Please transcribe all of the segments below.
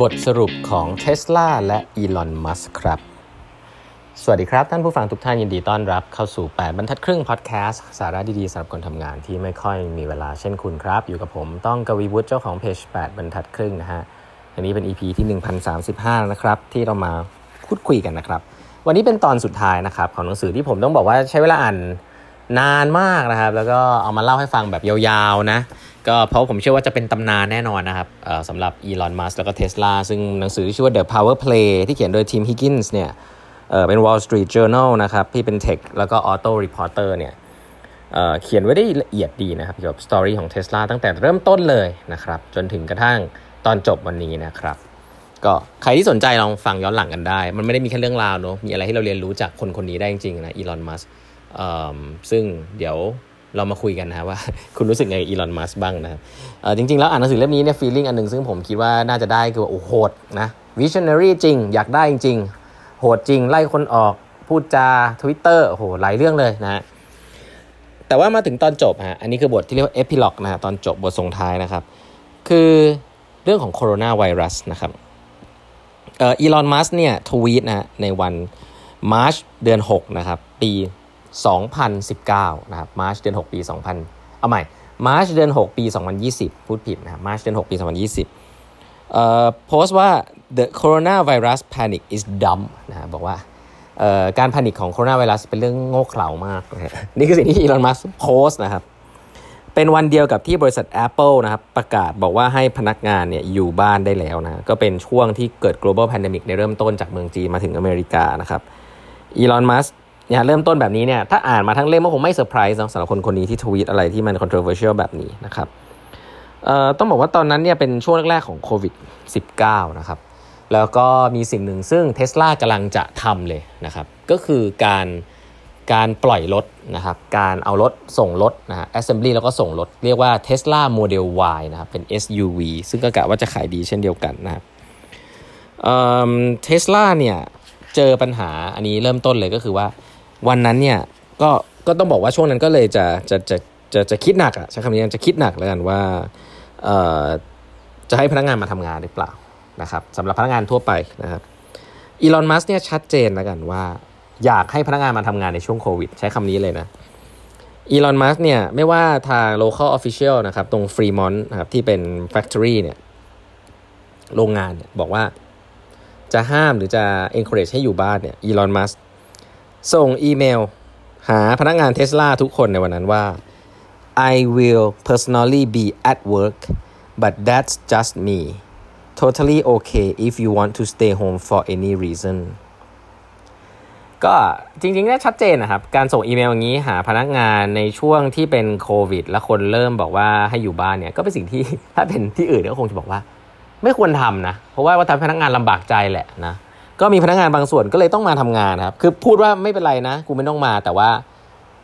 บทสรุปของ Tesla และอีลอนมัสครับ สวัสดีครับ ท่านผู้ฟังทุกท่านยินดีต้อนรับเข้าสู่ 8 บรรทัดครึ่งพอดแคสต์สาระดีๆสำหรับคนทำงานที่ไม่ค่อยมีเวลาเช่นคุณครับ อยู่กับผมต้องกวีวุฒิเจ้าของเพจ 8 บรรทัดครึ่งนะฮะ อันนี้เป็น EP ที่ 1035 นะครับ ที่เรามาพูดคุยกันนะครับ วันนี้เป็นตอนสุดท้ายนะครับของหนังสือที่ผมต้องบอกว่าใช้เวลาอ่าน นานมากนะครับ แล้วก็เอามาเล่าให้ฟังแบบยาวๆนะก็เพราะผมเชื่อว่าจะเป็นตำนานแน่นอนนะครับสำหรับอีลอนมัสก์แล้วก็เทสลาซึ่งหนังสือที่ชื่อว่า The Power Play ที่เขียนโดย Tim Higgins เนี่ยเป็น Wall Street Journal นะครับที่เป็น Tech แล้วก็ Auto Reporter เนี่ยเเขียนไว้ได้ละเอียดดีนะครับเกี่ยวกับ story ของเทสลาตั้งแต่เริ่มต้นเลยนะครับ จนถึงกระทั่งตอนจบวันนี้นะครับ ก็ใครที่สนใจลองฟังย้อนหลังกันได้ มันไม่ได้มีแค่เรื่องราวเนอะมีอะไรที่เราเรียนรู้จากคนคนนี้ได้จริงๆนะอีลอนมัสก์ ซึ่งเดี๋ยวเรามาคุยกันนะว่า คุณรู้สึกไงอีลอนมัสก์บ้างนะครับจริง ๆ แล้วอ่านหนังสือเล่มนี้เนี่ย feeling อันหนึ่งซึ่งผมคิดว่าน่าจะได้คือว่าโอ้โหดนะ visionary จริง อยากได้จริง โหดจริง ไล่คนออกพูดจาทวิตเตอร์โอ้โหหลายเรื่องเลยนะแต่ว่ามาถึงตอนจบฮะอันนี้คือบทที่เรียกว่า epilogue นะฮะตอนจบบทส่งท้ายนะครับ คือเรื่องของโคโรนาไวรัสนะครับเอ่ออีลอนมัสก์เนี่ยทวีตนะฮะในวันMarch เดือน 6 นะครับ ปี 2019 นะครับ March เดือน 6 ปี 2000 เอาใหม่ March เดือน 6 ปี 2020 พูดผิดนะครับ March เดือน 6 ปี 2020เอ่อโพสต์ว่า the coronavirus panic is dumb นะบอกว่าเอ่อการ panic ของโคโรนาไวรัสเป็นเรื่องโง่เขลามาก นี่คือสิ่งที่อีลอน มัสก์โพสต์นะครับ เป็นวันเดียวกับที่บริษัท Apple นะครับ ประกาศบอกว่าให้พนักงานเนี่ยอยู่บ้านได้แล้วนะ ก็เป็นช่วงที่เกิด global pandemic ในเริ่มต้นจากเมืองจีนมาถึงอเมริกานะครับ อีลอน มัส เนี่ยเริ่มต้นแบบนี้เนี่ยถ้าอ่านมาทั้งเล่มก็คงไม่เซอร์ไพรส์สำหรับคนคนนี้ที่ทวีตอะไรที่มัน controversial แบบนี้นะครับเอ่อต้องบอกว่าตอนนั้นเนี่ยเป็นช่วงแรก ๆ ของโควิด -19 นะครับแล้วก็มีสิ่งหนึ่งซึ่งเทสลากำลังจะทำเลยนะครับก็คือการการปล่อยรถนะครับการเอารถส่งรถนะฮะ assembly แล้วก็ส่งรถ เรียกว่า Tesla Model Y นะครับเป็น SUV ซึ่งก็กะว่าจะขายดีเช่นเดียวกันนะครับเทสลาเนี่ยเจอปัญหาอันนี้เริ่มต้นเลยก็คือว่า วันนั้นเนี่ยก็ก็ต้องบอกว่าช่วงนั้นก็เลยจะจะจะจะจะคิดหนักอะใช้คำนี้จะคิดหนักแล้วกันว่าเอ่อจะให้พนักงานมาทำงานหรือเปล่านะครับสำหรับพนักงานทั่วไปนะครับอีลอนมัสเนี่ยชัดเจนแล้วกันว่า อยากให้พนักงานมาทำงานในช่วงโควิด ใช้คำนี้เลยนะอีลอนมัสเนี่ยไม่ว่าทาง local official นะครับตรงฟรีมอนต์นะครับที่เป็น factory เนี่ยโรงงานเนี่ยบอกว่าจะห้ามหรือจะ encourage ให้อยู่บ้านเนี่ยอีลอนมัส ส่งอีเมล หาพนักงานเทสลาทุกคนในวันนั้นว่า I will personally be at work but that's just me totally okay if you want to stay home for any reason ก็จริงๆนี่ชัดเจนนะครับ การส่งอีเมลอย่างนี้หาพนักงานในช่วงที่เป็นโควิด แล้วคนเริ่มบอกว่าให้อยู่บ้านเนี่ย ก็เป็นสิ่งที่ถ้าเป็นที่อื่นก็คงจะบอกว่า ไม่ควรทำนะ เพราะว่าว่าทำพนักงานลำบากใจแหละนะ ก็มีพนักงานบางส่วนก็เลยต้องมาทำงานครับ คือพูดว่าไม่เป็นไรนะกูไม่ต้องมาแต่ว่า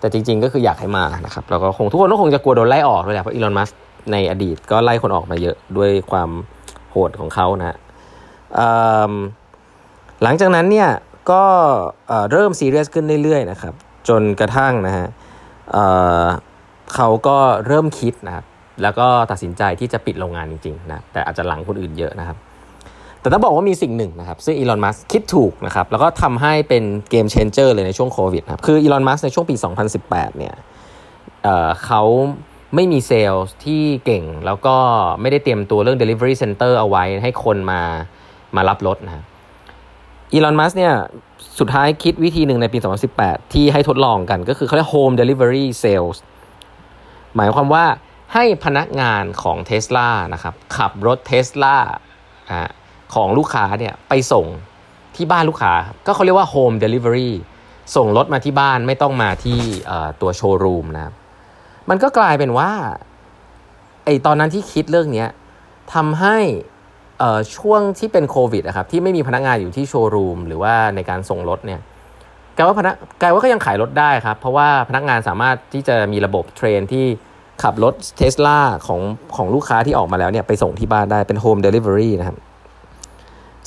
แต่จริง ๆ ก็คืออยากให้มานะครับแล้วก็คงทุกคนก็คงจะกลัวโดนไล่ออกด้วยแหละเพราะอีลอนมัสในอดีตก็ไล่คนออกมาเยอะด้วยความโหดของเขานะหลังจากนั้นเนี่ยก็เริ่มซีเรียสขึ้นเรื่อยๆนะครับ จนกระทั่งนะฮะเขาก็เริ่มคิดนะครับแล้วก็ตัดสินใจที่จะปิดโรงงานจริงๆนะแต่อาจจะหลังคนอื่นเยอะนะครับ แต่ต้องบอกว่ามีสิ่งหนึ่งนะครับซึ่งอีลอนมัสคิดถูกนะครับแล้วก็ทำให้เป็นเกมเชนเจอร์เลยในช่วงโควิดครับคืออีลอนมัสในช่วงปี 2018 เนี่ยเเขาไม่มีเซลล์ที่เก่งแล้วก็ไม่ได้เตรียมตัวเรื่อง Delivery Center เอาไว้ให้คนมามารับรถนะอีลอนมัสเนี่ยสุดท้ายคิดวิธีหนึ่งในปี 2018 ที่ให้ทดลองกันก็คือเขาเรียก Home Delivery Sales หมายความว่าให้พนักงานของ Tesla นะครับขับรถ Tesla อ่า ของลูกค้าเนี่ยไปส่งที่บ้านลูกค้า ก็เขาเรียกว่า home delivery ส่งรถมาที่บ้านไม่ต้องมาที่ตัวโชว์รูมนะครับ มันก็กลายเป็นว่าไอตอนนั้นที่คิดเรื่องนี้ทำให้ช่วงที่เป็นโควิดนะครับที่ไม่มีพนักงานอยู่ที่โชว์รูมหรือว่าในการส่งรถเนี่ยกลายว่าพนักกลายว่าก็ยังขายรถได้ครับ เพราะว่าพนักงานสามารถที่จะมีระบบ train ที่ขับรถเทสลาของของลูกค้าที่ออกมาแล้วเนี่ยไปส่งที่บ้านได้เป็น home delivery นะครับ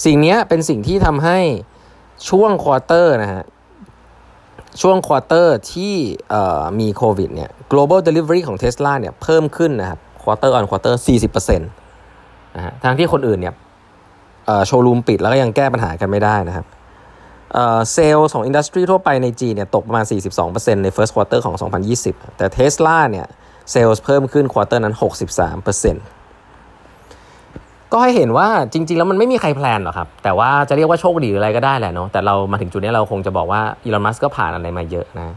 สิ่งนี้เป็นสิ่งที่ทำให้ช่วง quarter นะฮะช่วง quarter ที่มีโควิดเนี่ย global delivery ของ Tesla เนี่ยเพิ่มขึ้นนะครับ quarter on quarter 40%นะฮะทางที่คนอื่นเนี่ยโชว์รูมปิดแล้วก็ยังแก้ปัญหากันไม่ได้นะครับเซลล์ของ industry ทั่วไปในจีนเนี่ยตกประมาณ 42%ใน first quarter ของ 2020 แต่ Tesla เนี่ยเซลล์เพิ่มขึ้น quarter นั้น 63% ก็ให้เห็นว่าจริง ๆ แล้วมันไม่มีใคร plan หรอกครับ แต่ว่าจะเรียกว่าโชคดีหรืออะไรก็ได้แหละเนาะแต่เรามาถึงจุดนี้เราคงจะบอกว่าอีลอนมัสก์ก็ผ่านอะไรมาเยอะนะ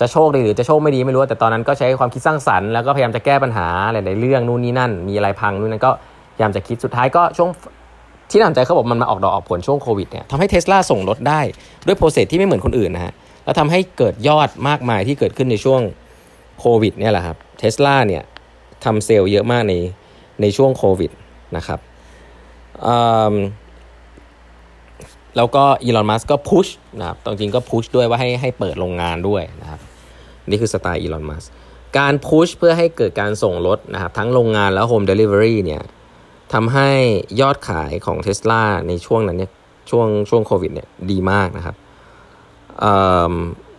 จะโชคดีหรือจะโชคไม่ดีไม่รู้แต่ตอนนั้นก็ใช้ความคิดสร้างสรรค์แล้วก็พยายามจะแก้ปัญหาหลายๆเรื่องนู่นนี่นั่น มีอะไรพังนู่นนั่นก็พยายามจะคิดสุดท้ายก็ช่วงที่น่าสนใจเขาบอกมันมาออกดอกออกผลช่วงโควิดเนี่ยทำให้เทสลาส่งรถได้ด้วย process ที่ไม่เหมือนคนอื่นนะฮะแล้วทำให้เกิดยอดมากมายที่เกิดขึ้นในช่วงโควิดเนี่ยแหละครับเทสลาเนี่ยทำเซลล์เยอะมากในในช่วงโควิดนะครับ แล้วก็อีลอนมัสก์ก็ push นะครับจริงก็ push ด้วยว่าให้ให้เปิดโรงงานด้วยนะครับ นี่คือสไตล์อีลอนมัสก์การ push เพื่อให้เกิดการส่งรถนะครับ ทั้งโรงงานแล้ว home delivery เนี่ยทำให้ยอดขายของเท s l a ในช่วงนั้นเนี่ยช่วงช่วงโควิดเนี่ยดีมากนะครับ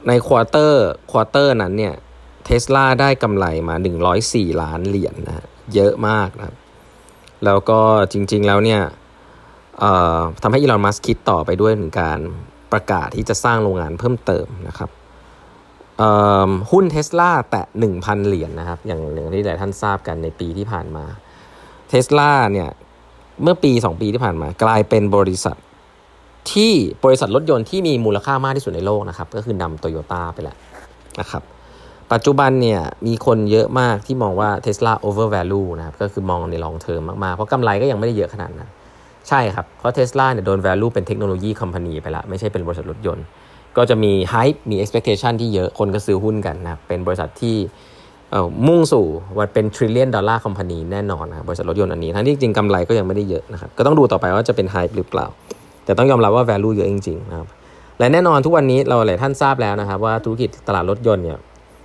ใน quarter quarter นั้นเนี่ยเทสลาได้กำไรมา 104 ล้านเหรียญนะเยอะมากนะครับ แล้วก็จริง ๆ แล้วเนี่ยทำให้อีลอนมัสคิดต่อไปด้วยถึงการประกาศที่จะสร้างโรงงานเพิ่มเติมนะครับหุ้นเทสลาแตะ 1,000 เหรียญนนะครับ อย่างอย่างที่หลายท่านทราบกันในปีที่ผ่านมาเทสลาเนี่ยเมื่อปี 2 ปีที่ผ่านมากลายเป็นบริษัทที่บริษัทรถยนต์ที่มีมูลค่ามากที่สุดในโลกนะครับ ก็คือนำโตโยต้าไปแล้วนะครับ ปัจจุบันเนี่ยมีคนเยอะมากที่มองว่า Tesla over value นะครับก็คือมองใน long term มากๆ เพราะกำไรก็ยังไม่ได้เยอะขนาดนั้น ใช่ครับ เพราะ Tesla เนี่ยโดน value เป็นเทคโนโลยีคอมพานีไปละ ไม่ใช่เป็นบริษัทรถยนต์ ก็จะมี hype มี expectation ที่เยอะคนก็ซื้อหุ้นกันนะเป็นบริษัทที่มุ่งสู่ว่าเป็น trillion dollar company แน่นอนนะบริษัทรถยนต์อันนี้ ทั้งที่จริงกำไรก็ยังไม่ได้เยอะนะครับก็ต้องดูต่อไปว่าจะเป็น hype หรือเปล่า แต่ต้องยอมรับว่า value เยอะจริงๆนะครับและแน่นอนทุกวันนี้เราหลายท่านทราบแล้วนะครับว่าธุรกิจตลาดรถยนต์เนี่ย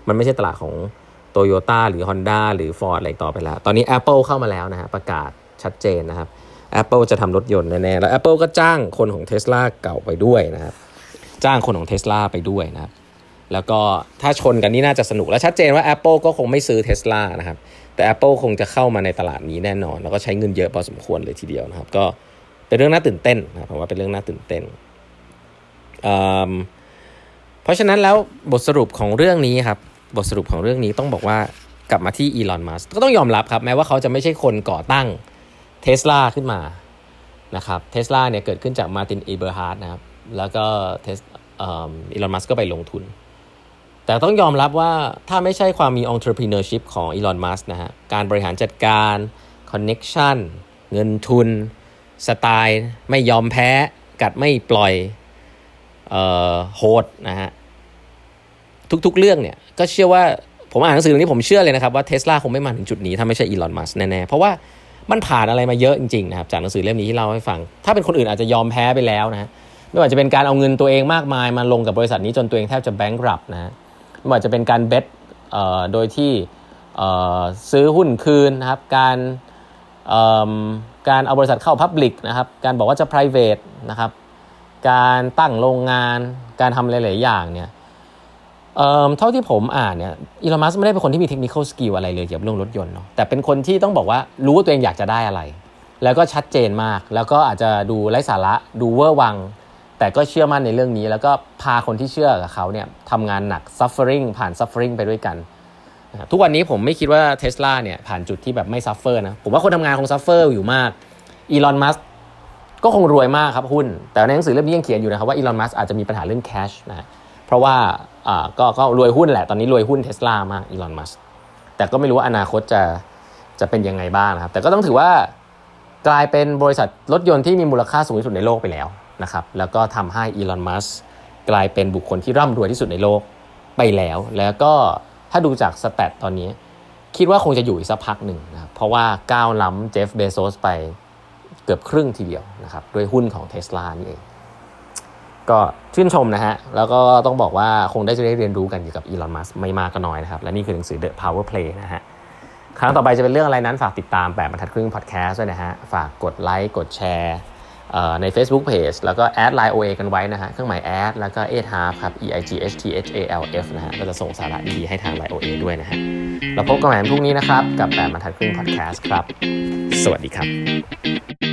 มันไม่ใช่ตลาดของโตโยต้าหรือ Honda หรือ Ford อะไรต่อไปแล้ว ตอนนี้ Apple เข้ามาแล้วนะฮะประกาศชัดเจนนะครับ Apple จะทำรถยนต์แน่ๆ แล้ว Apple ก็จ้างคนของ Tesla เก่าไปด้วยนะครับ จ้างคนของ Tesla ไปด้วยนะครับ แล้วก็ถ้าชนกันนี่น่าจะสนุก และชัดเจนว่า Apple ก็คงไม่ซื้อ Tesla นะครับ แต่ Apple คงจะเข้ามาในตลาดนี้แน่นอน แล้วก็ใช้เงินเยอะพอสมควรเลยทีเดียวนะครับ ก็เป็นเรื่องน่าตื่นเต้นนะผมว่าเป็นเรื่องน่าตื่นเต้นเพราะฉะนั้นแล้วบทสรุปของเรื่องนี้ครับ บทสรุปของเรื่องนี้ต้องบอกว่ากลับมาที่อีลอนมัสก็ต้องยอมรับครับแม้ว่าเขาจะไม่ใช่คนก่อตั้งเทสลาขึ้นมานะครับเทสลาเนี่ยเกิดขึ้นจากมาร์ตินอีเบอร์ฮาร์ดนะครับแล้วก็เทสอีลอนมัสก็ไปลงทุน แต่ต้องยอมรับว่าถ้าไม่ใช่ความมี entrepreneurship ของอีลอนมัสนะฮะการบริหารจัดการ connection เงินทุน สไตล์ ไม่ยอมแพ้ กัดไม่ปล่อยโหดนะฮะ ทุกๆ เรื่องเนี่ยก็เชื่อว่าผมอ่านหนังสือเรื่องนี้ผมเชื่อเลยนะครับว่าเทสลาคงไม่มาถึงจุดนี้ถ้าไม่ใช่อีลอนมัสแน่ๆเพราะว่ามันผ่านอะไรมาเยอะจริงๆนะครับจากหนังสือเล่มนี้ที่เล่าให้ฟัง ถ้าเป็นคนอื่นอาจจะยอมแพ้ไปแล้วนะไม่ว่าจะเป็นการเอาเงินตัวเองมากมายมาลงกับบริษัทนี้จนตัวเองแทบจะแบงก์รับนะไม่ว่าจะเป็นการเบสโดยที่ซื้อหุ้นคืนนะครับการการเอาบริษัทเข้าพับลิกนะครับการบอกว่าจะ private นะครับการตั้งโรงงานการทำหลาย ๆ อย่างเนี่ย เอ่อเท่าที่ผมอ่านเนี่ยอีลอนมัสไม่ได้เป็นคนที่มี technical skill อะไรเลยเกี่ยวกับเรื่องรถยนต์เนาะแต่เป็นคนที่ต้องบอกว่ารู้ว่าตัวเองอยากจะได้อะไร แล้วก็ชัดเจนมาก แล้วก็อาจจะดูไร้สาระดูเวอร์วัง แต่ก็เชื่อมั่นในเรื่องนี้ แล้วก็พาคนที่เชื่อกับเขาเนี่ยทำงานหนัก suffering ผ่าน suffering ไปด้วยกัน ทุกวันนี้ผมไม่คิดว่าเทสลาเนี่ยผ่านจุดที่แบบไม่ suffer นะผมว่าคนทำงานคง suffer อยู่มากอีลอนมัสก็คงรวยมากครับหุ้น แต่ในหนังสือเล่มนี้ยังเขียนอยู่นะครับว่าอีลอนมัสอาจจะมีปัญหาเรื่อง cash นะ เพราะว่าก็ก็รวยหุ้นแหละตอนนี้รวยหุ้นเทสลามากอีลอนมัสแต่ก็ไม่รู้ว่าอนาคตจะจะเป็นยังไงบ้างนะครับแต่ก็ต้องถือว่ากลายเป็นบริษัทรถยนต์ที่มีมูลค่าสูงที่สุดในโลกไปแล้วนะครับแล้วก็ทำให้อีลอนมัสกลายเป็นบุคคลที่ร่ำรวยที่สุดในโลกไปแล้ว แล้วก็ถ้าดูจาก stat ตอนนี้ คิดว่าคงจะอยู่อีกสักพักหนึ่งนะเพราะว่าก้าวล้ำเจฟเบโซสไปเกือบครึ่งทีเดียวนะครับด้วยหุ้นของเทสลานี่เอง ก็ชื่นชมนะฮะ แล้วก็ต้องบอกว่าคงได้จะได้เรียนรู้กันเกี่ยวกับอีลอนมัสไม่มากก็น้อยนะครับ และนี่คือหนังสือ The Power Play นะฮะ ครั้งต่อไปจะเป็นเรื่องอะไรนั้นฝากติดตามแปดบรรทัดครึ่งพอดแคสต์ด้วยนะฮะ ฝากกดไลค์กดแชร์ใน Facebook Page แล้วก็แอดไลน์ OA กันไว้นะฮะ เครื่องหมายแอดแล้วก็ eight half ครับ E I G H T H A L F นะฮะ ก็จะส่งสาระดีๆให้ทางไลน์ OA ด้วยนะฮะ เราพบกันใหม่พรุ่งนี้นะครับ กับแปดบรรทัดครึ่งพอดแคสต์ครับ สวัสดีครับ